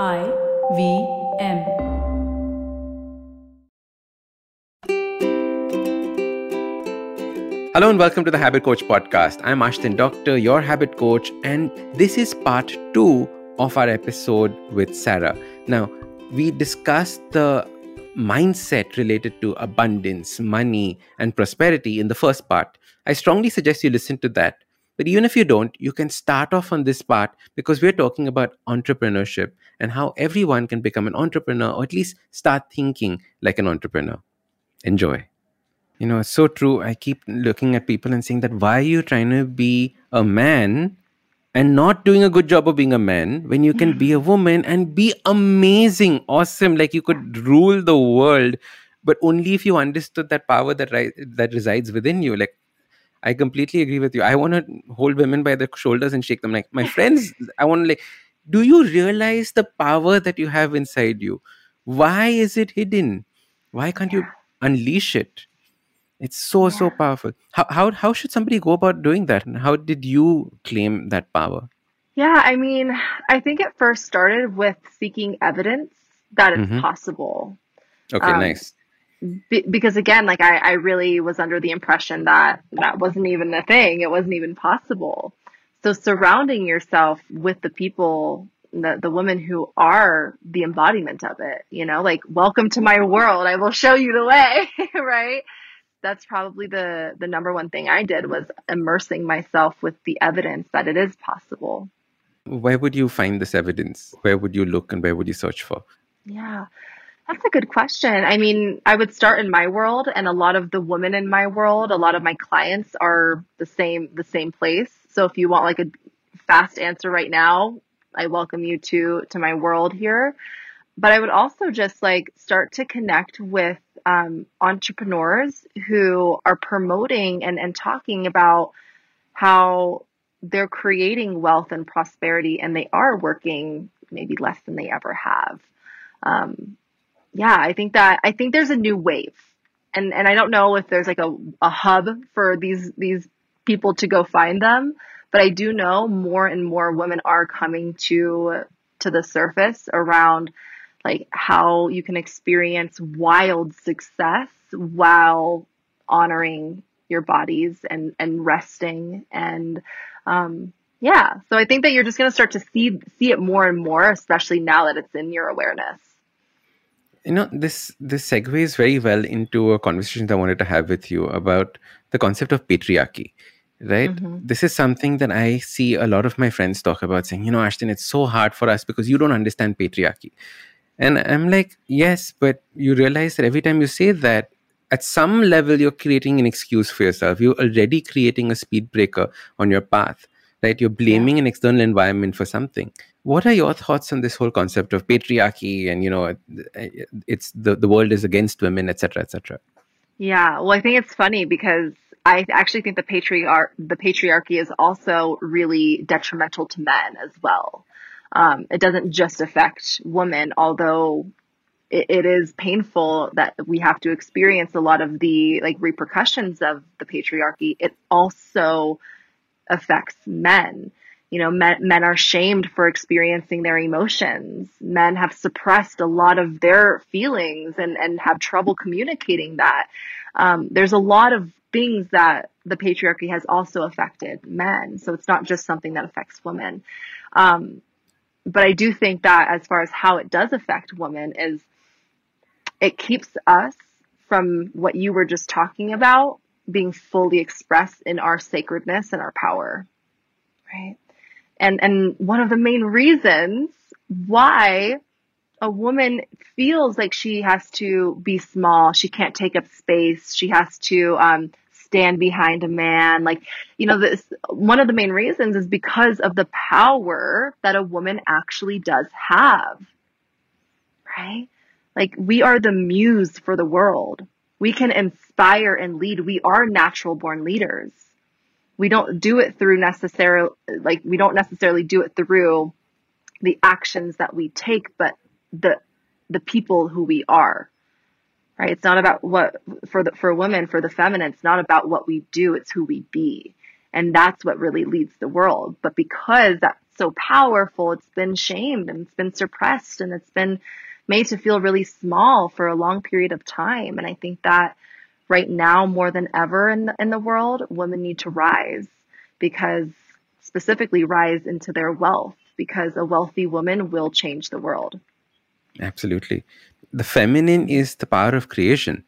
I V M. Hello and welcome to the Habit Coach podcast. I'm Ashdin Doctor, your habit coach, and this is part two of our episode with Sarah. Now, we discussed the mindset related to abundance, money, and prosperity in the first part. I strongly suggest you listen to that. But even if you don't, you can start off on this part because we're talking about entrepreneurship and how everyone can become an entrepreneur or at least start thinking like an entrepreneur. Enjoy. You know, it's so true. I keep looking at people and saying that why are you trying to be a man and not doing a good job of being a man when you can be a woman and be amazing, awesome, like you could rule the world, but only if you understood that power that ri- that resides within you. Like I completely agree with you. I want to hold women by the shoulders and shake them like my friends. I want to like, do you realize the power that you have inside you? Why is it hidden? Why can't you unleash it? It's so so powerful. How how how should somebody go about doing that? And how did you claim that power? Yeah, I mean, I think it first started with seeking evidence that it's hmm possible. Okay, Um, nice. Be, because again, like I, I really was under the impression that that wasn't even a thing. It wasn't even possible. So surrounding yourself with the people, the, the women who are the embodiment of it, you know, like welcome to my world. I will show you the way, right? That's probably the, the number one thing I did was immersing myself with the evidence that it is possible. Where would you find this evidence? Where would you look and where would you search for? Yeah, that's a good question. I mean, I would start in my world and a lot of the women in my world, a lot of my clients are the same the same place. So if you want like a fast answer right now, I welcome you to to my world here. But I would also just like start to connect with um, entrepreneurs who are promoting and, and talking about how they're creating wealth and prosperity and they are working maybe less than they ever have. Um, yeah, I think that I think there's a new wave. And and I don't know if there's like a, a hub for these these people to go find them, but I do know more and more women are coming to to the surface around like how you can experience wild success while honoring your bodies and and resting and um yeah so i think that you're just going to start to see see it more and more especially now that it's in your awareness You know, this this segues very well into a conversation that I wanted to have with you about the concept of patriarchy. Right? hmm This is something that I see a lot of my friends talk about, saying, you know, Ashdin, it's so hard for us because you don't understand patriarchy. And I'm like, yes, but you realize that every time you say that, at some level, you're creating an excuse for yourself. You're already creating a speed breaker on your path, right? You're yeah blaming an external environment for something. What are your thoughts on this whole concept of patriarchy and, you know, it's the, the world is against women, etc., etc.? yeah well i think it's funny because i actually think the patriarch the patriarchy is also really detrimental to men as well um, it doesn't just affect women although it, it is painful that we have to experience a lot of the like repercussions of the patriarchy it also affects men you know men, men are shamed for experiencing their emotions. Men have suppressed a lot of their feelings and and have trouble communicating that. Um, there's a lot of things that the patriarchy has also affected men. So it's not just something that affects women. Um, but i do think that as far as how it does affect women is it keeps us from what you were just talking about being fully expressed in our sacredness and our power. Right and and one of the main reasons why a woman feels like she has to be small she can't take up space she has to um stand behind a man like you know this one of the main reasons is because of the power that a woman actually does have. Right? Like we are the muse for the world. We can inspire and lead. We are natural born leaders we don't do it through necessarily like we don't necessarily do it through the actions that we take but the the people who we are right? It's not about what for the for women for the feminine it's not about what we do it's who we be. And that's what really leads the world. But because that's so powerful, it's been shamed and it's been suppressed and it's been made to feel really small for a long period of time. And I think that right now, more than ever in the, in the world, women need to rise because specifically rise into their wealth because a wealthy woman will change the world. Absolutely. The feminine is the power of creation.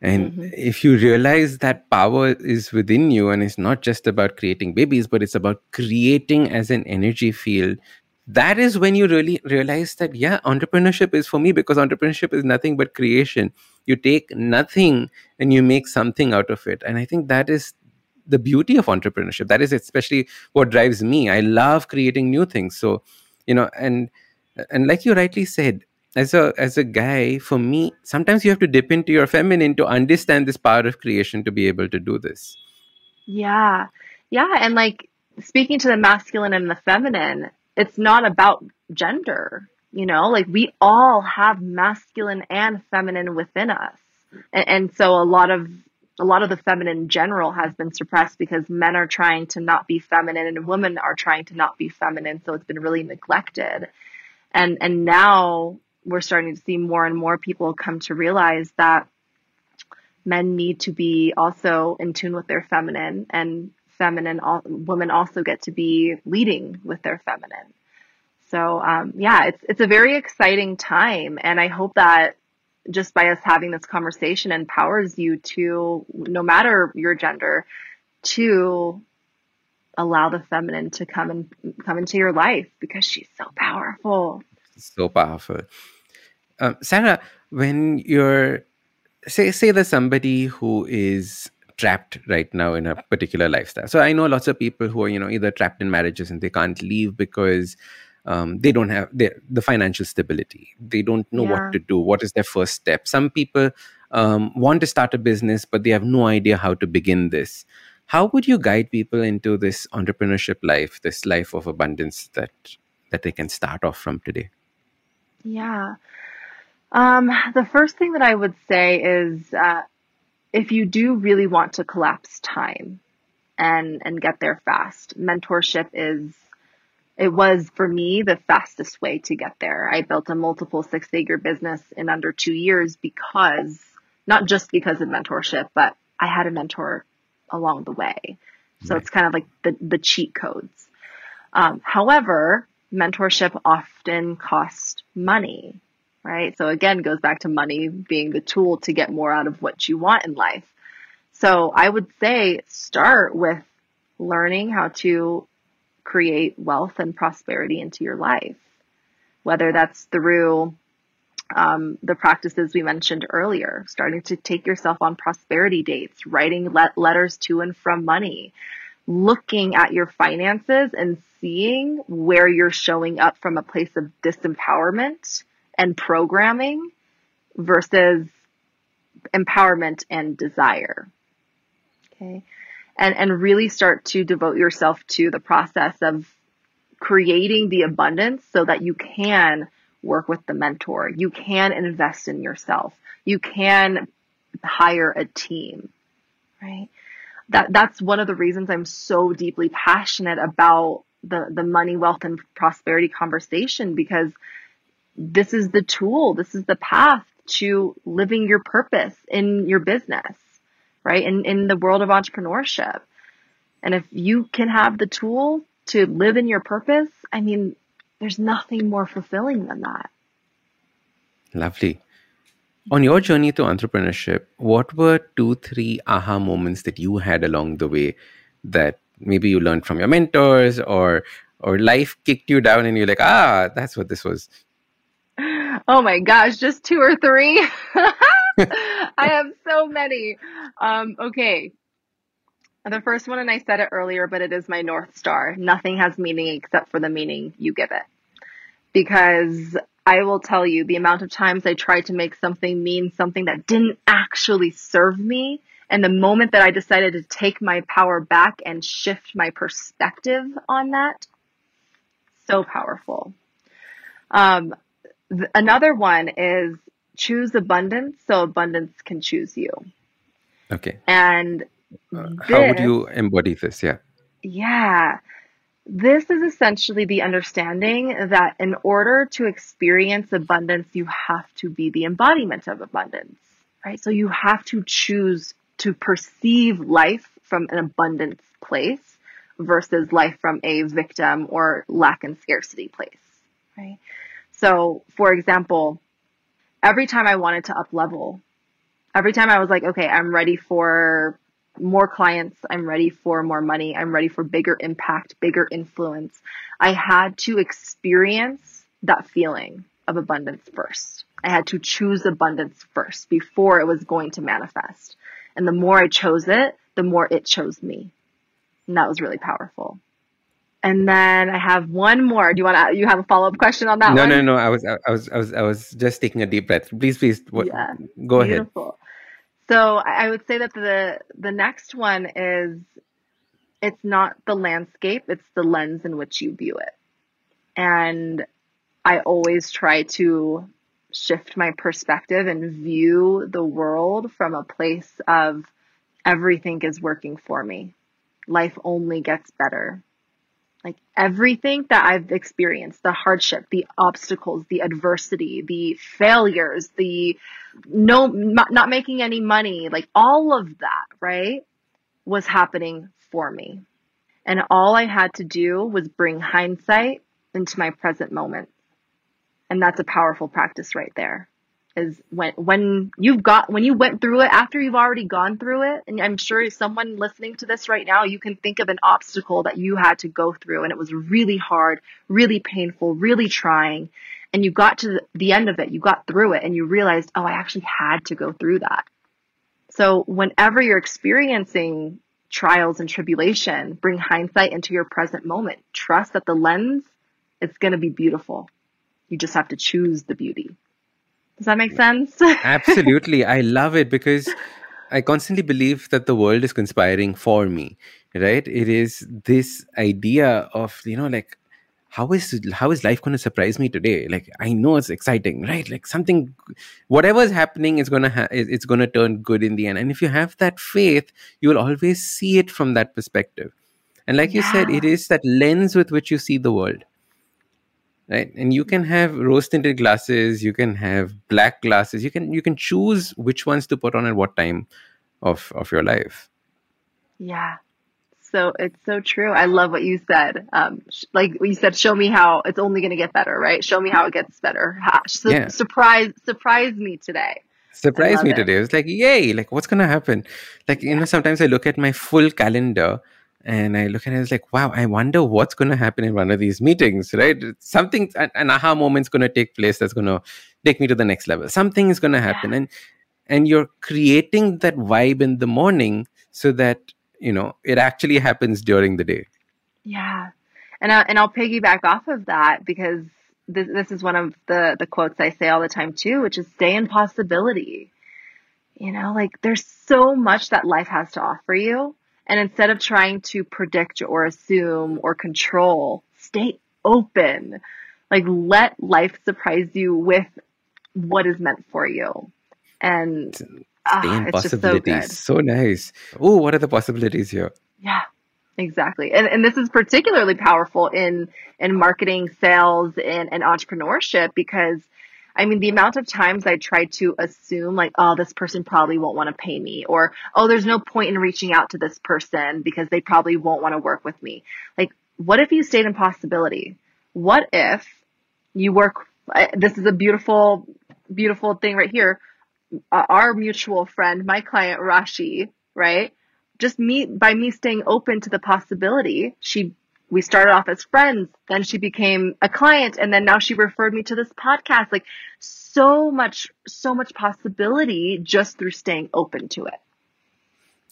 And mm-hmm. if you realize that power is within you and it's not just about creating babies, but it's about creating as an energy field, that is when you really realize that, yeah, entrepreneurship is for me because entrepreneurship is nothing but creation. You take nothing and you make something out of it. And I think that is the beauty of entrepreneurship. That is especially what drives me. I love creating new things. So, you know, and and like you rightly said, as a as a guy for me sometimes you have to dip into your feminine to understand this power of creation to be able to do this yeah yeah and like speaking to the masculine and the feminine it's not about gender you know like we all have masculine and feminine within us. And, and so a lot of a lot of the feminine in general has been suppressed because men are trying to not be feminine and women are trying to not be feminine so it's been really neglected. And and now we're starting to see more and more people come to realize that men need to be also in tune with their feminine and feminine women also get to be leading with their feminine so um, yeah it's it's a very exciting time and i hope that just by us having this conversation empowers you to no matter your gender to allow the feminine to come and come into your life because she's so powerful so powerful um, Sarah, when you're say say there's somebody who is trapped right now in a particular lifestyle. So I know lots of people who are you know either trapped in marriages and they can't leave because um, they don't have the, the financial stability. They don't know yeah. what to do. What is their first step? Some people um, want to start a business, but they have no idea how to begin this. How would you guide people into this entrepreneurship life, this life of abundance that that they can start off from today? Yeah. Um, the first thing that I would say is uh, if you do really want to collapse time and and get there fast, mentorship is it was for me the fastest way to get there. I built a multiple six figure business in under two years because not just because of mentorship, but I had a mentor along the way. So right. it's kind of like the, the cheat codes. Um, however, mentorship often costs money right? So again, goes back to money being the tool to get more out of what you want in life. So I would say start with learning how to create wealth and prosperity into your life, whether that's through um, the practices we mentioned earlier, starting to take yourself on prosperity dates, writing let- letters to and from money, looking at your finances and seeing where you're showing up from a place of disempowerment and programming versus empowerment and desire. Okay. And, and really start to devote yourself to the process of creating the abundance so that you can work with the mentor. You can invest in yourself. You can hire a team, right? That, that's one of the reasons I'm so deeply passionate about the, the money, wealth, and prosperity conversation because this is the tool, this is the path to living your purpose in your business, right? In, in the world of entrepreneurship. And if you can have the tool to live in your purpose, I mean, there's nothing more fulfilling than that. Lovely. On your journey to entrepreneurship, what were two, three aha moments that you had along the way that maybe you learned from your mentors or or life kicked you down and you're like, ah, that's what this was. Oh my gosh, just two or three? I have so many. Um, okay. The first one, and I said it earlier, but it is my North Star. Nothing has meaning except for the meaning you give it. Because I will tell you the amount of times I tried to make something mean something that didn't actually serve me. And the moment that I decided to take my power back and shift my perspective on that, so powerful. Um, another one is choose abundance so abundance can choose you. Okay. And uh, how would you embody this? Yeah. Yeah. This is essentially the understanding that in order to experience abundance, you have to be the embodiment of abundance, right? So you have to choose to perceive life from an abundance place versus life from a victim or lack and scarcity place, right? So, for example, every time I wanted to up level, every time I was like, okay, I'm ready for more clients, I'm ready for more money, I'm ready for bigger impact, bigger influence, I had to experience that feeling of abundance first. I had to choose abundance first before it was going to manifest. And the more I chose it, the more it chose me. And that was really powerful. And then I have one more. Do you want to? You have a follow up question on that? No, one? no, no. I was, I was, I was, I was just taking a deep breath. Please, please, what, yeah. go Beautiful. ahead. So I would say that the the next one is it's not the landscape, it's the lens in which you view it. And I always try to shift my perspective and view the world from a place of everything is working for me. Life only gets better. Like everything that I've experienced, the hardship, the obstacles, the adversity, the failures, the no, not making any money, like all of that, right, was happening for me. And all I had to do was bring hindsight into my present moment. And that's a powerful practice right there is when when you've got when you went through it after you've already gone through it and i'm sure someone listening to this right now you can think of an obstacle that you had to go through and it was really hard really painful really trying and you got to the end of it you got through it and you realized oh i actually had to go through that. So whenever you're experiencing trials and tribulation bring hindsight into your present moment. Trust that the lens is going to be beautiful. You just have to choose the beauty does that make sense? Absolutely. I love it because I constantly believe that the world is conspiring for me, right? It is this idea of, you know, like, how is how is life going to surprise me today like i know it's exciting right like something whatever is happening is going to ha- it's going to turn good in the end and if you have that faith you will always see it from that perspective and like yeah. you said it is that lens with which you see the world right? And you can have rose tinted glasses you can have black glasses you can you can choose which ones to put on at what time of of your life. Yeah. So it's so true. I love what you said. Um like you said show me how it's only going to get better right? Show me how it gets better. Su- yeah. surprise surprise me today. Surprise me it. today. It's like yay like what's going to happen? Like you know sometimes i look at my full calendar and I look at it as like, wow, I wonder what's going to happen in one of these meetings, right? Something, an aha moment's going to take place that's going to take me to the next level. Something is going to happen, yeah. and and you're creating that vibe in the morning so that you know it actually happens during the day. Yeah, and I, and I'll piggyback off of that because this this is one of the the quotes I say all the time too, which is stay in possibility. You know, like there's so much that life has to offer you and instead of trying to predict or assume or control, stay open. Like let life surprise you with what is meant for you. And ah, it's just so good. So nice. Oh, what are the possibilities here? Yeah, exactly. And and this is particularly powerful in in marketing, sales, and, and entrepreneurship because I mean, the amount of times I tried to assume like, oh, this person probably won't want to pay me or, oh, there's no point in reaching out to this person because they probably won't want to work with me. Like, what if you stayed in possibility? What if you work, this is a beautiful, beautiful thing right here. Uh, our mutual friend, my client Rashi, right? Just me, by me staying open to the possibility, she we started off as friends. Then she became a client and then now she referred me to this podcast. Like so much, so much possibility just through staying open to it.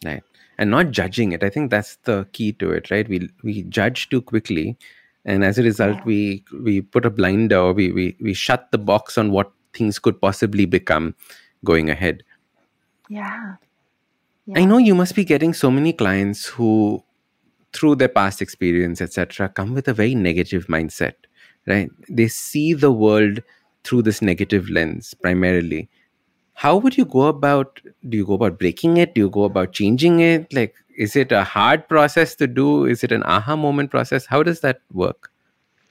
Right. And not judging it. I think that's the key to it, right? We, we judge too quickly. And as a result, yeah. we, we put a blinder, we, we, we shut the box on what things could possibly become going ahead. Yeah. yeah. I know you must be getting so many clients who through their past experience, etc., come with a very negative mindset, right? They see the world through this negative lens primarily. How would you go about? Do you go about breaking it? Do you go about changing it? Like, is it a hard process to do? Is it an aha moment process? How does that work?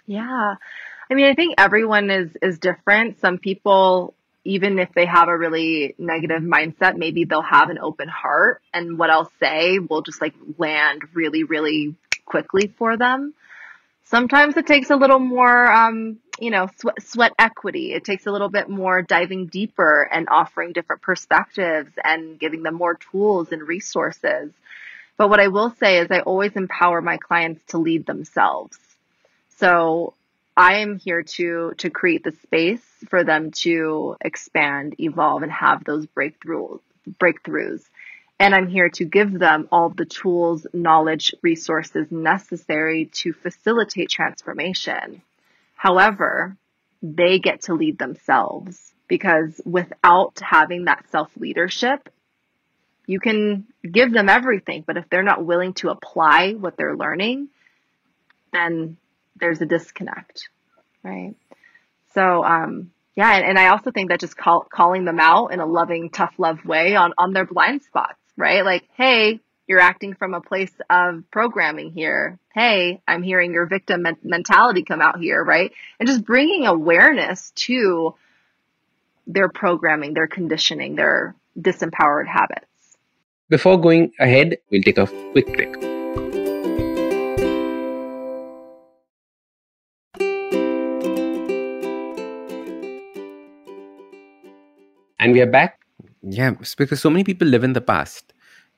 Yeah. I mean, I think everyone is is different. Some people even if they have a really negative mindset, maybe they'll have an open heart and what I'll say will just like land really, really quickly for them. Sometimes it takes a little more, um, you know, sweat, sweat equity. It takes a little bit more diving deeper and offering different perspectives and giving them more tools and resources. But what I will say is I always empower my clients to lead themselves. So I am here to to create the space for them to expand, evolve, and have those breakthroughs breakthroughs. And I'm here to give them all the tools, knowledge, resources necessary to facilitate transformation. However, they get to lead themselves because without having that self leadership, you can give them everything, but if they're not willing to apply what they're learning, then there's a disconnect, right? So, um, yeah, and, and I also think that just call, calling them out in a loving, tough love way on, on their blind spots, right? Like, hey, you're acting from a place of programming here. Hey, I'm hearing your victim men- mentality come out here, right? And just bringing awareness to their programming, their conditioning, their disempowered habits. Before going ahead, we'll take a quick break. And we are back. Yeah, it's because so many people live in the past,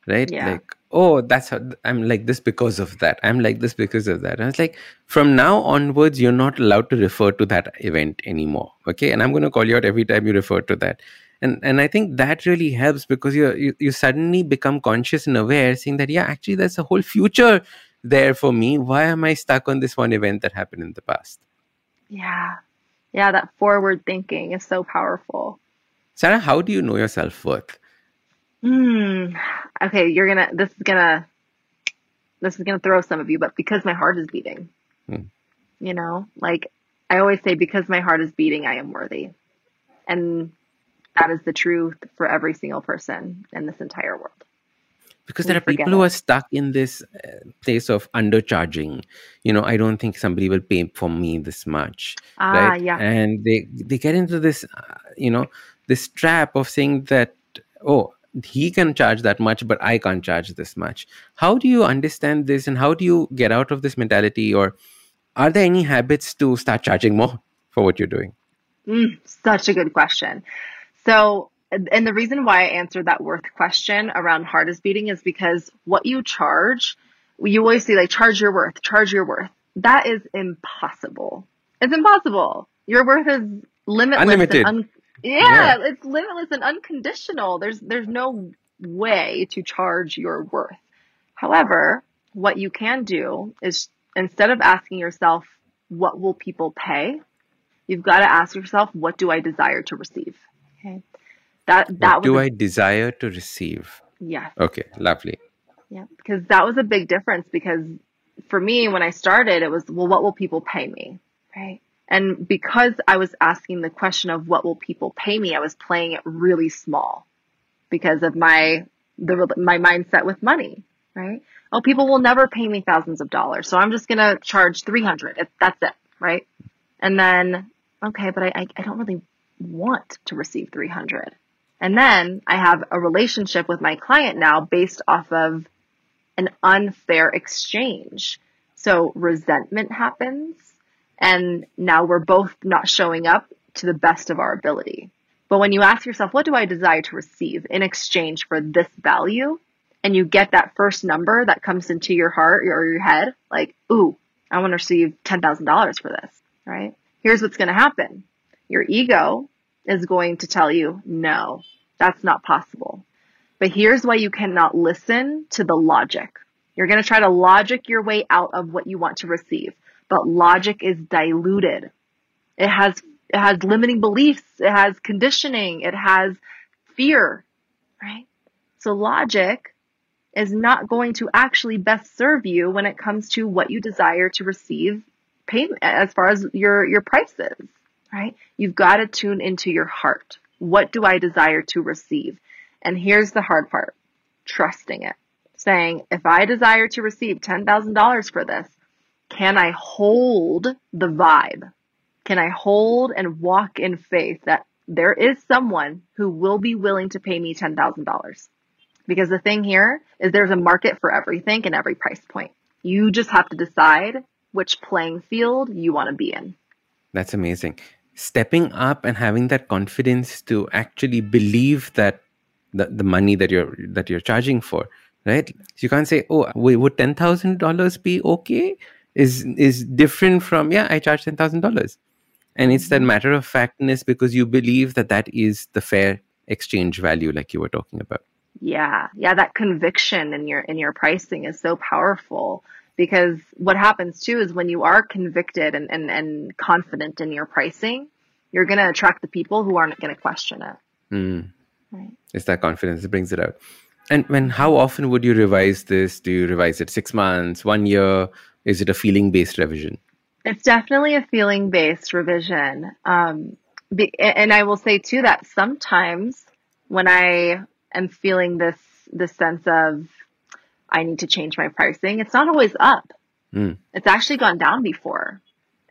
right? Yeah. Like, oh, that's how I'm like this because of that. I'm like this because of that. And it's like from now onwards, you're not allowed to refer to that event anymore. Okay. And I'm going to call you out every time you refer to that. And and I think that really helps because you you you suddenly become conscious and aware, seeing that yeah, actually there's a whole future there for me. Why am I stuck on this one event that happened in the past? Yeah. Yeah, that forward thinking is so powerful. Sarah, how do you know your self worth? Hmm. Okay, you're gonna. This is gonna. This is gonna throw some of you, but because my heart is beating, Hmm. you know, like I always say, because my heart is beating, I am worthy, and that is the truth for every single person in this entire world. because We there are people who are stuck in this uh, place of undercharging you know i don't think somebody will pay for me this much Ah, right yeah. and they they get into this uh, you know this trap of saying that oh he can charge that much but i can't charge this much how do you understand this and how do you get out of this mentality or are there any habits to start charging more for what you're doing Mm, such a good question. So, and the reason why I answered that worth question around heart is beating is because what you charge, you always say like charge your worth, charge your worth. That is impossible. It's impossible. Your worth is limitless. Unlimited. Un- yeah, it's limitless and unconditional. There's there's no way to charge your worth. However, what you can do is instead of asking yourself, what will people pay? You've got to ask yourself, what do I desire to receive? Okay. That that what do was i desire to receive a, yes. okay lovely Yeah, because that was a big difference because for me, when I started, it was, well, what will people pay me? Right. And because I was asking the question of what will people pay me, I was playing it really small because of my, the, my mindset with money, right? Oh, people will never pay me thousands of dollars. So I'm just to charge 300. That's it. Right. And then, okay, but I, I, I don't really want to receive 300. And then I have a relationship with my client now based off of an unfair exchange. So resentment happens and now we're both not showing up to the best of our ability. But when you ask yourself, what do I desire to receive in exchange for this value? And you get that first number that comes into your heart or your head, like, ooh, I want to receive $10,000 for this, right? Here's what's going to happen. Your ego is going to tell you, no, that's not possible. But here's why you cannot listen to the logic. You're going to try to logic your way out of what you want to receive, but logic is diluted. It has, it has limiting beliefs. It has conditioning. It has fear, right? So logic is not going to actually best serve you when it comes to what you desire to receive payment as far as your, your prices, right? You've got to tune into your heart. What do I desire to receive? And here's the hard part trusting it. saying, if I desire to receive $10,000 for this, can I hold the vibe? Can I hold and walk in faith that there is someone who will be willing to pay me $10,000? Because the thing here is there's a market for everything and every price point. You just have to decide which playing field you want to be in. That's amazing. Stepping up and having that confidence to actually believe that the, the money that you're that you're charging for, right? So you can't say, "Oh, would ten thousand dollars be okay?" Is is different from yeah, I charge ten thousand dollars, and it's that matter of factness because you believe that that is the fair exchange value, like you were talking about. Yeah, yeah, that conviction in your in your pricing is so powerful because what happens too is when you are convicted and, and, and confident in your pricing, you're going to attract the people who aren't going to question it. Mm. Right. It's that confidence that brings it out. And when how often would you revise this? Do you revise it six months, one year? Is it a feeling based revision? It's definitely a feeling based revision. Um, be, and I will say too that sometimes when I am feeling this this sense of I need to change my pricing, it's not always up. Mm. It's actually gone down before.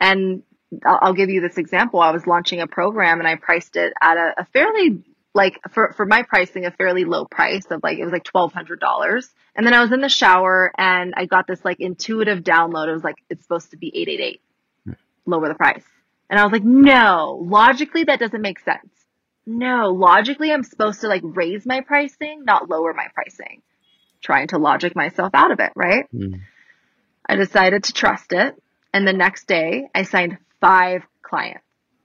And I'll, I'll, give you this example. I was launching a program and I priced it at a, a fairly like for, for my pricing, a fairly low price of like, it was like $1,200. And then I was in the shower and I got this like intuitive download. It was like, it's supposed to be 888, mm. lower the price. And I was like, no, logically that doesn't make sense. No, logically I'm supposed to like raise my pricing, not lower my pricing trying to logic myself out of it, right? Mm. I decided to trust it. And the next day I signed five clients,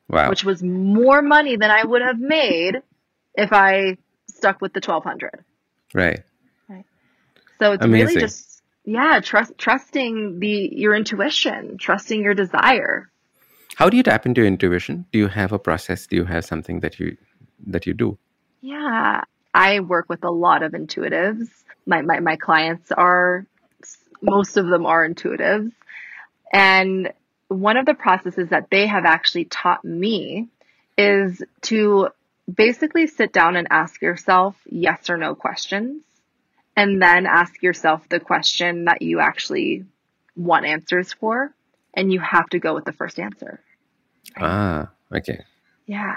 wow. which was more money than I would have made if I stuck with the 1200. Right. Right. So it's Amazing. really just, yeah, trust, trusting the, your intuition, trusting your desire. How do you tap into intuition? Do you have a process? Do you have something that you, that you do? Yeah. I work with a lot of intuitives my, my, my clients are, most of them are intuitives. And one of the processes that they have actually taught me is to basically sit down and ask yourself yes or no questions and then ask yourself the question that you actually want answers for and you have to go with the first answer. Ah, okay. Yeah.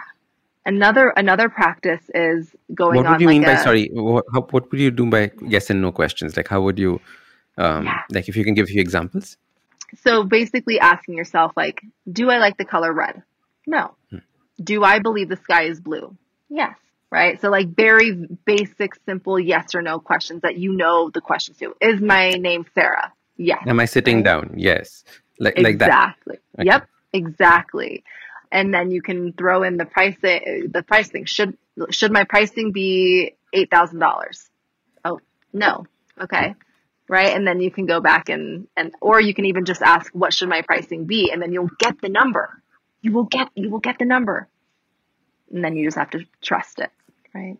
Another another practice is going what would you like mean a, by sorry? What, how, what would you do by yes and no questions? Like how would you, um, yeah. like if you can give a few examples? So basically, asking yourself like, do I like the color red? No. Do I believe the sky is blue? Yes. Right. So like very basic, simple yes or no questions that you know the questions to. Is my name Sarah? Yes. Am I sitting down? Yes. Like exactly. like that. Exactly. Okay. Yep. Exactly and then you can throw in the price uh, the pricing should should my pricing be eight thousand dollars oh no okay right and then you can go back and and or you can even just ask what should my pricing be and then you'll get the number you will get you will get the number and then you just have to trust it right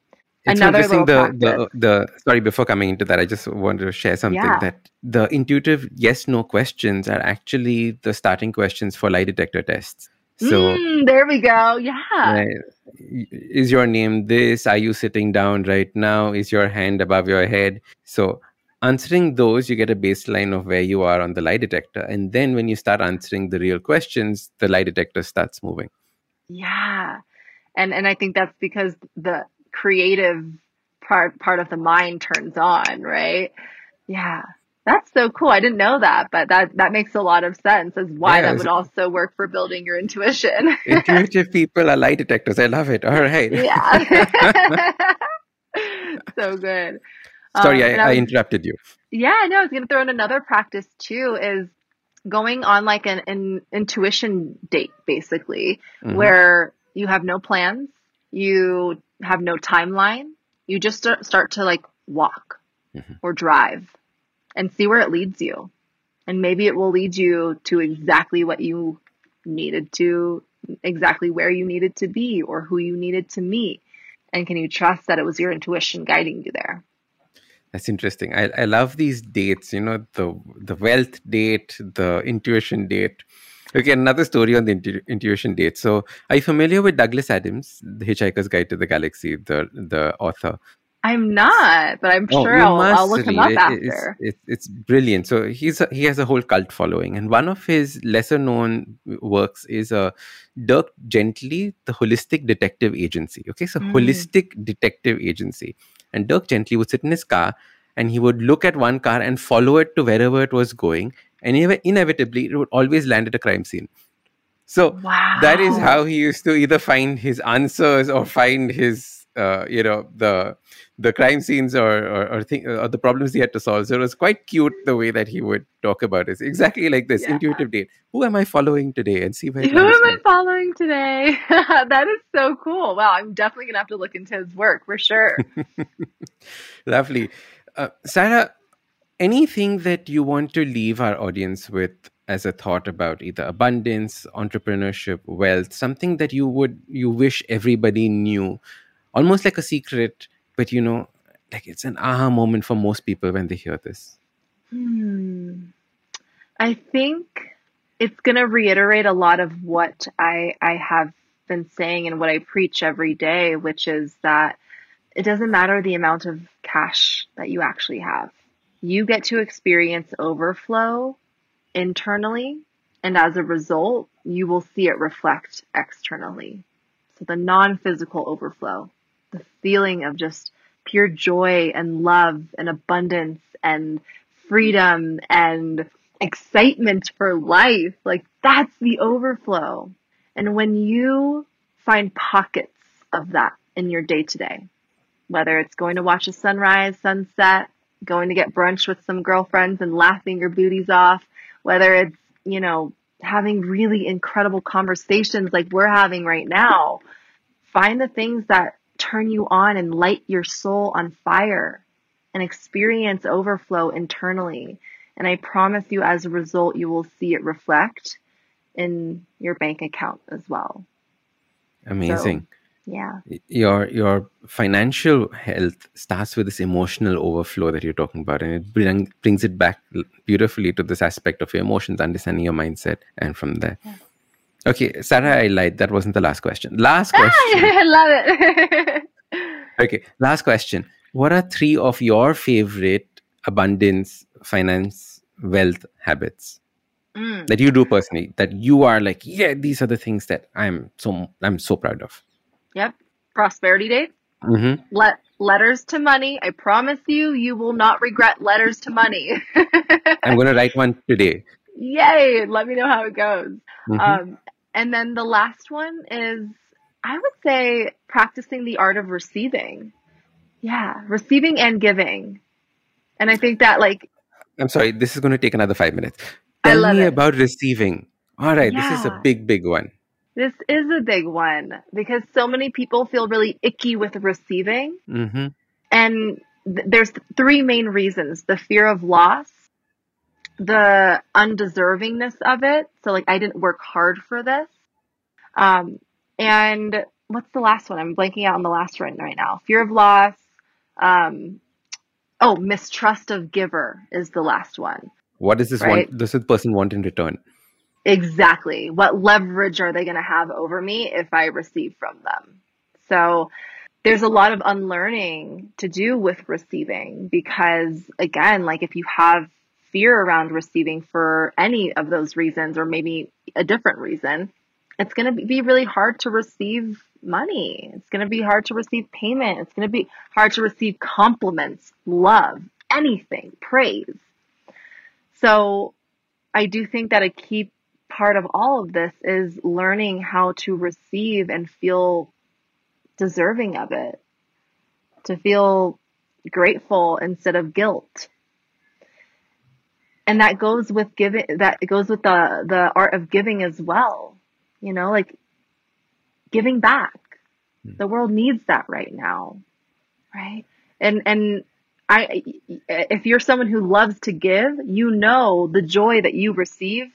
it's Another interesting the, the the sorry before coming into that i just wanted to share something yeah. that the intuitive yes no questions are actually the starting questions for lie detector tests so mm, there we go. Yeah. Right. Is your name this? Are you sitting down right now? Is your hand above your head? So answering those, you get a baseline of where you are on the lie detector. And then when you start answering the real questions, the lie detector starts moving. Yeah. And and I think that's because the creative part part of the mind turns on, right? Yeah. That's so cool. I didn't know that, but that that makes a lot of sense as why yes. that would also work for building your intuition. Intuitive people are lie detectors. I love it. All right. Yeah. so good. Sorry, um, I, I, was, I, interrupted you. Yeah, no, I was going to throw in another practice too is going on like an, an intuition date, basically, mm-hmm. where you have no plans, you have no timeline, you just start, start to like walk mm-hmm. or drive and see where it leads you. And maybe it will lead you to exactly what you needed to, exactly where you needed to be or who you needed to meet. And can you trust that it was your intuition guiding you there? That's interesting. I, I love these dates, you know, the the wealth date, the intuition date. Okay, another story on the intu- intuition date. So, are you familiar with Douglas Adams, The Hitchhiker's Guide to the Galaxy, the the author? I'm not, but I'm Oh, sure I'll, I'll look him up it. It- It's, after. it's, it's brilliant. So he's a, he has a whole cult following, and one of his lesser known works is uh, Dirk Gently, the Holistic Detective Agency. Okay, so Mm. Holistic Detective Agency, and Dirk Gently would sit in his car and he would look at one car and follow it to wherever it was going, and inev- inevitably it would always land at a crime scene. So Wow. that is how he used to either find his answers or find his uh, you know the the crime scenes or or, or, thing, or the problems he had to solve so it was quite cute the way that he would talk about it exactly like this Yeah. intuitive date who am i following today and see where Who am I following today? that is so cool. Wow, I'm definitely gonna have to look into his work for sure. lovely uh, sarah anything that you want to leave our audience with as a thought about either abundance entrepreneurship wealth something that you would you wish everybody knew almost like a secret but you know like it's an aha moment for most people when they hear this Hmm. I think it's going to reiterate a lot of what I I have been saying and what I preach every day, which is that it doesn't matter the amount of cash that you actually have. You get to experience overflow internally, and as a result, you will see it reflect externally. So the non-physical overflow, the feeling of just pure joy and love and abundance and freedom and excitement for life. Like that's the overflow. And when you find pockets of that in your day to day, whether it's going to watch a sunrise, sunset, going to get brunch with some girlfriends and laughing your booties off, whether it's, you know, having really incredible conversations like we're having right now, find the things that turn you on and light your soul on fire and experience overflow internally. And I promise you, as a result, you will see it reflect in your bank account as well. amazing Yeah. your your financial health starts with this emotional overflow that you're talking about and it bring, brings it back beautifully to this aspect of your emotions understanding your mindset and from there okay sarah i lied that wasn't the last question last question I love it. okay last question what are three of your favorite abundance finance wealth habits Mm, that you do personally that you are like yeah these are the things that i'm so i'm so proud of yep. Prosperity date. hmm Let letters to money. I promise you, you will not regret letters to money. i'm going to write one today Yay! Let me know how it goes. Mhm. Um, and then the last one is, I would say, practicing the art of receiving. Yeah, receiving and giving. And I think that, like, I'm sorry, this is going to take another five minutes. I Tell love me it. about receiving. All right, this is a big, big one. this is a big one because so many people feel really icky with receiving. hmm And th- there's three main reasons the fear of loss, the undeservingness of it. So, like, I didn't work hard for this. Um, and what's the last one? I'm blanking out on the last one right now. Fear of loss. Um, oh, mistrust of giver is the last one. What does this Right. want? Does this person want in return? Exactly. What leverage are they going to have over me if I receive from them? So there's a lot of unlearning to do with receiving because again, like if you have fear around receiving for any of those reasons or maybe a different reason, it's going to be really hard to receive money. It's going to be hard to receive payment. It's going to be hard to receive compliments, love, anything, praise. So I do think that a key part of all of this is learning how to receive and feel deserving of it, to feel grateful instead of guilt. And that goes with giving, that goes with the, the art of giving as well. You know, like giving back. Hmm. The world needs that right now. Right. And, and I, if you're someone who loves to give, you know the joy that you receive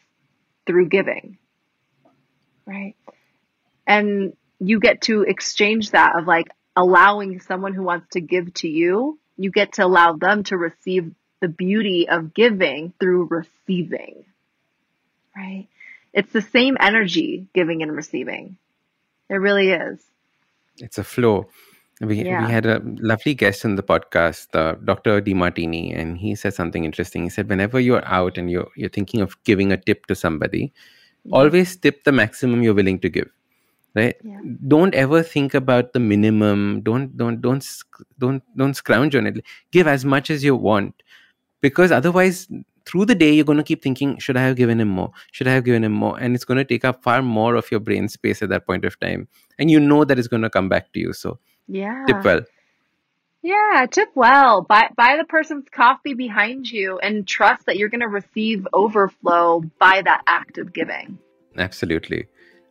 through giving. Right. And you get to exchange that of like allowing someone who wants to give to you, you get to allow them to receive the beauty of giving through receiving. Right. It's the same energy, giving and receiving. It really is. It's a flow. We, Yeah. we had a lovely guest in the podcast, uh, Dr. Demartini, and he said something interesting. He said, whenever you're out and you're, you're thinking of giving a tip to somebody, always tip the maximum you're willing to give. Right? Yeah. Don't ever think about the minimum. Don't don't don't don't don't scrounge on it. Give as much as you want, because otherwise, through the day, you're going to keep thinking, should I have given him more? Should I have given him more? And it's going to take up far more of your brain space at that point of time, and you know that it's going to come back to you. So Yeah. tip well. Yeah, tip well. Buy buy the person's coffee behind you and trust that you're going to receive overflow by that act of giving. Absolutely.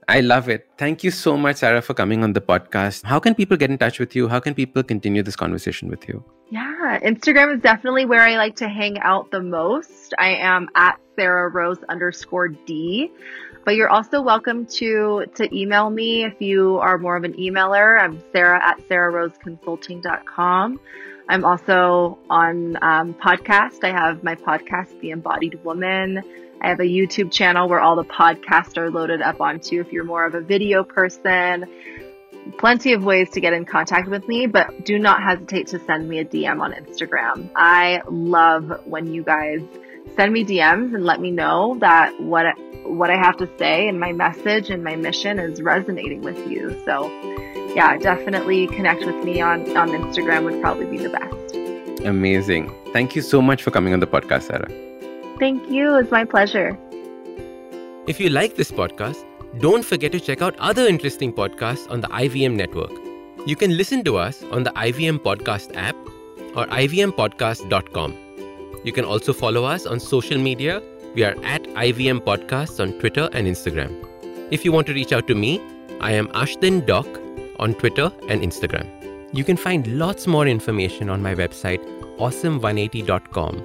I love it. Thank you so much, Sarah, for coming on the podcast. How can people get in touch with you? How can people continue this conversation with you? Yeah, Instagram is definitely where I like to hang out the most. I am at Sarah Rose underscore D. But you're also welcome to to email me if you are more of an emailer. I'm Sarah at sarahroseconsulting.com. I'm also on um, podcast. I have my podcast, The Embodied Woman. I have a YouTube channel where all the podcasts are loaded up onto. If you're more of a video person, plenty of ways to get in contact with me, but do not hesitate to send me a DM on Instagram. I love when you guys send me DMs and let me know that what what I have to say and my message and my mission is resonating with you. So, yeah, definitely connect with me on on Instagram would probably be the best. Amazing. Thank you so much for coming on the podcast, Sarah. Thank you. It's my pleasure. If you like this podcast, don't forget to check out other interesting podcasts on the IVM network. You can listen to us on the IVM Podcast app or ivmpodcast.com. You can also follow us on social media. We are at IVM Podcasts on Twitter and Instagram. If you want to reach out to me, I am Ashdin Doc on Twitter and Instagram. You can find lots more information on my website, awesome180.com,